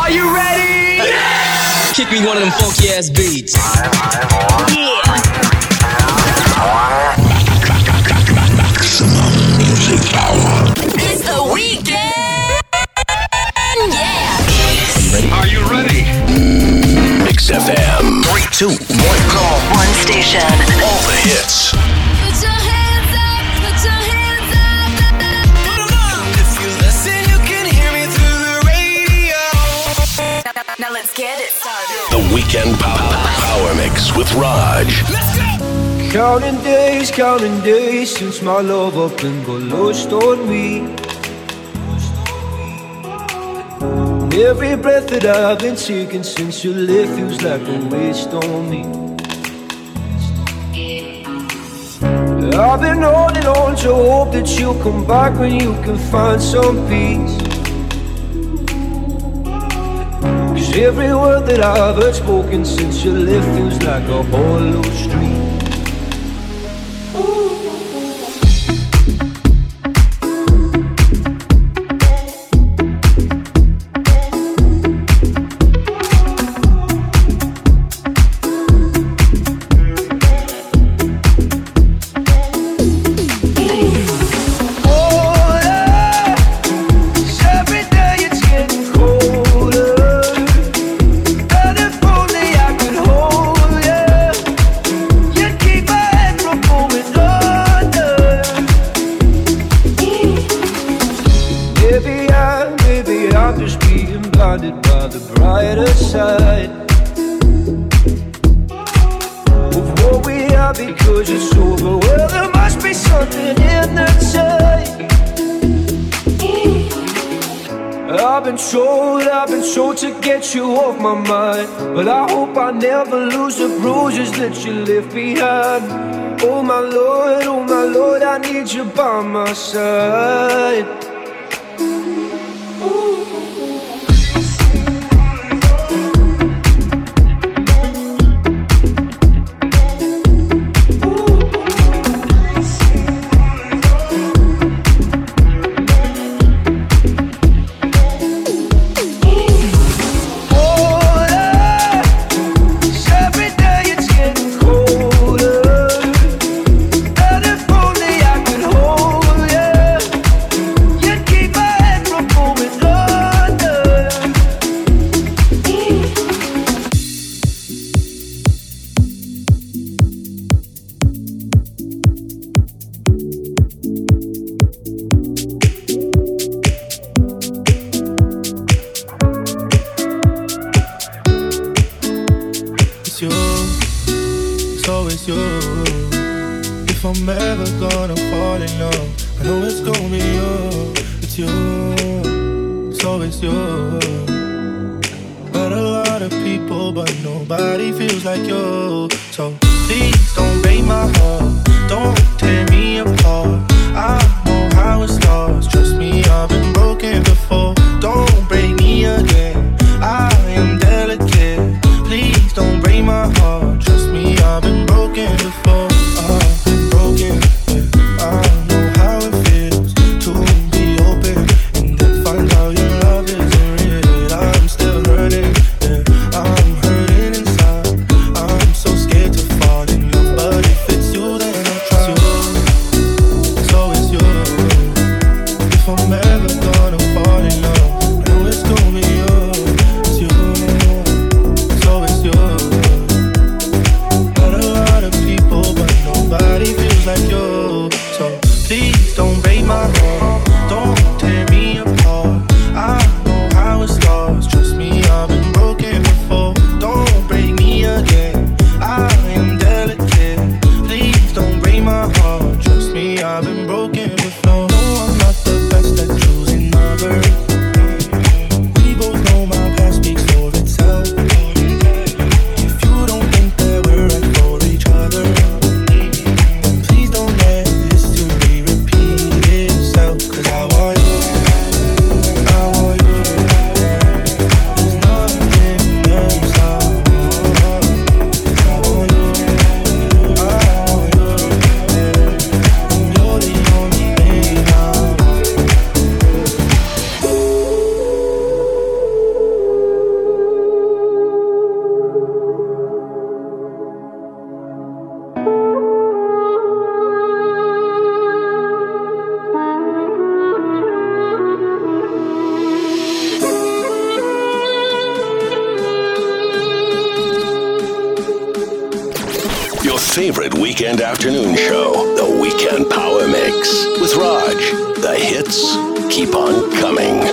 Are you ready? Yeah! Kick me one of them funky ass beats. Yeah. Maximum music power. It's the weekend. Yeah. Are you ready? Mix FM. Three, two, one, go. One station. All the hits. Now, now let's get it started. The Weekend Power, power Mix with Raj. Let's go. Counting days, counting days since my love up and got lost on me. And every breath that I've been taking since you left feels like a waste on me. I've been holding on to hope that you'll come back when you can find some peace. Every word that I've heard spoken since you left feels like a hollow street. Side what we because it's over. Well, there must be something in the tide. I've been told, I've been told to get you off my mind. But I hope I never lose the bruises that you left behind. Oh my Lord, oh my Lord, I need you by my side. My heart. Trust me, I've been broken before. Favorite weekend afternoon show, The Weekend Power Mix. With Raj, the hits keep on coming,